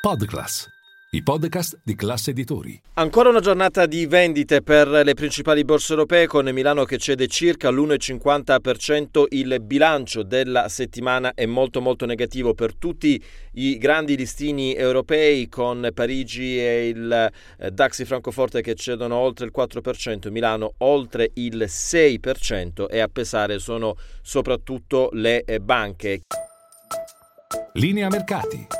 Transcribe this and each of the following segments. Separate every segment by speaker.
Speaker 1: Podclass, i podcast di classe editori.
Speaker 2: Ancora una giornata di vendite per le principali borse europee con Milano che cede circa l'1,50%. Il bilancio della settimana è molto molto negativo per tutti i grandi listini europei con Parigi e il eh, DAX di Francoforte che cedono oltre il 4%, Milano oltre il 6% e a pesare sono soprattutto le eh, banche.
Speaker 1: Linea mercati.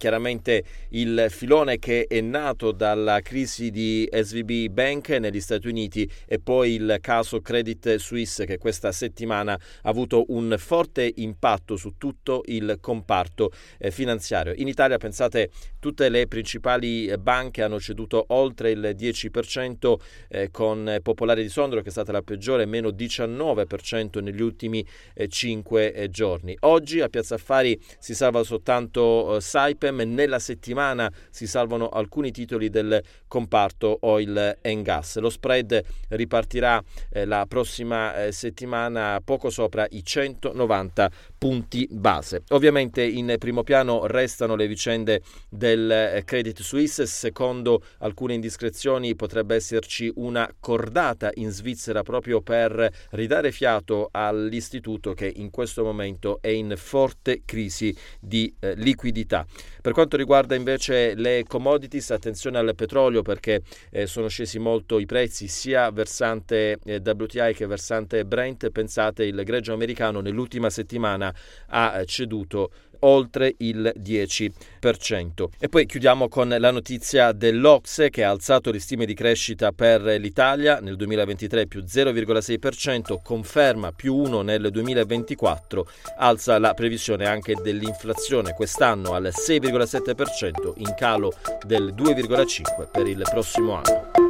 Speaker 2: chiaramente il filone che è nato dalla crisi di SVB Bank negli Stati Uniti e poi il caso Credit Suisse che questa settimana ha avuto un forte impatto su tutto il comparto eh, finanziario. In Italia, pensate, tutte le principali banche hanno ceduto oltre il 10% eh, con Popolare di Sondro che è stata la peggiore, meno 19% negli ultimi eh, 5 giorni. Oggi a Piazza Affari si salva soltanto eh, Saipem FM. Nella settimana si salvano alcuni titoli del comparto oil and gas. Lo spread ripartirà eh, la prossima eh, settimana poco sopra i 190 punti base. Ovviamente in primo piano restano le vicende del eh, Credit Suisse. Secondo alcune indiscrezioni potrebbe esserci una cordata in Svizzera proprio per ridare fiato all'istituto che in questo momento è in forte crisi di eh, liquidità. Per quanto riguarda invece le commodities, attenzione al petrolio perché eh, sono scesi molto i prezzi sia versante eh, WTI che versante Brent. Pensate, il greggio americano nell'ultima settimana ha ceduto oltre il 10%. E poi chiudiamo con la notizia dell'Ocse che ha alzato le stime di crescita per l'Italia nel 2023 più 0,6%, conferma più 1 nel 2024, alza la previsione anche dell'inflazione quest'anno al 6,7% in calo del 2,5% per il prossimo anno.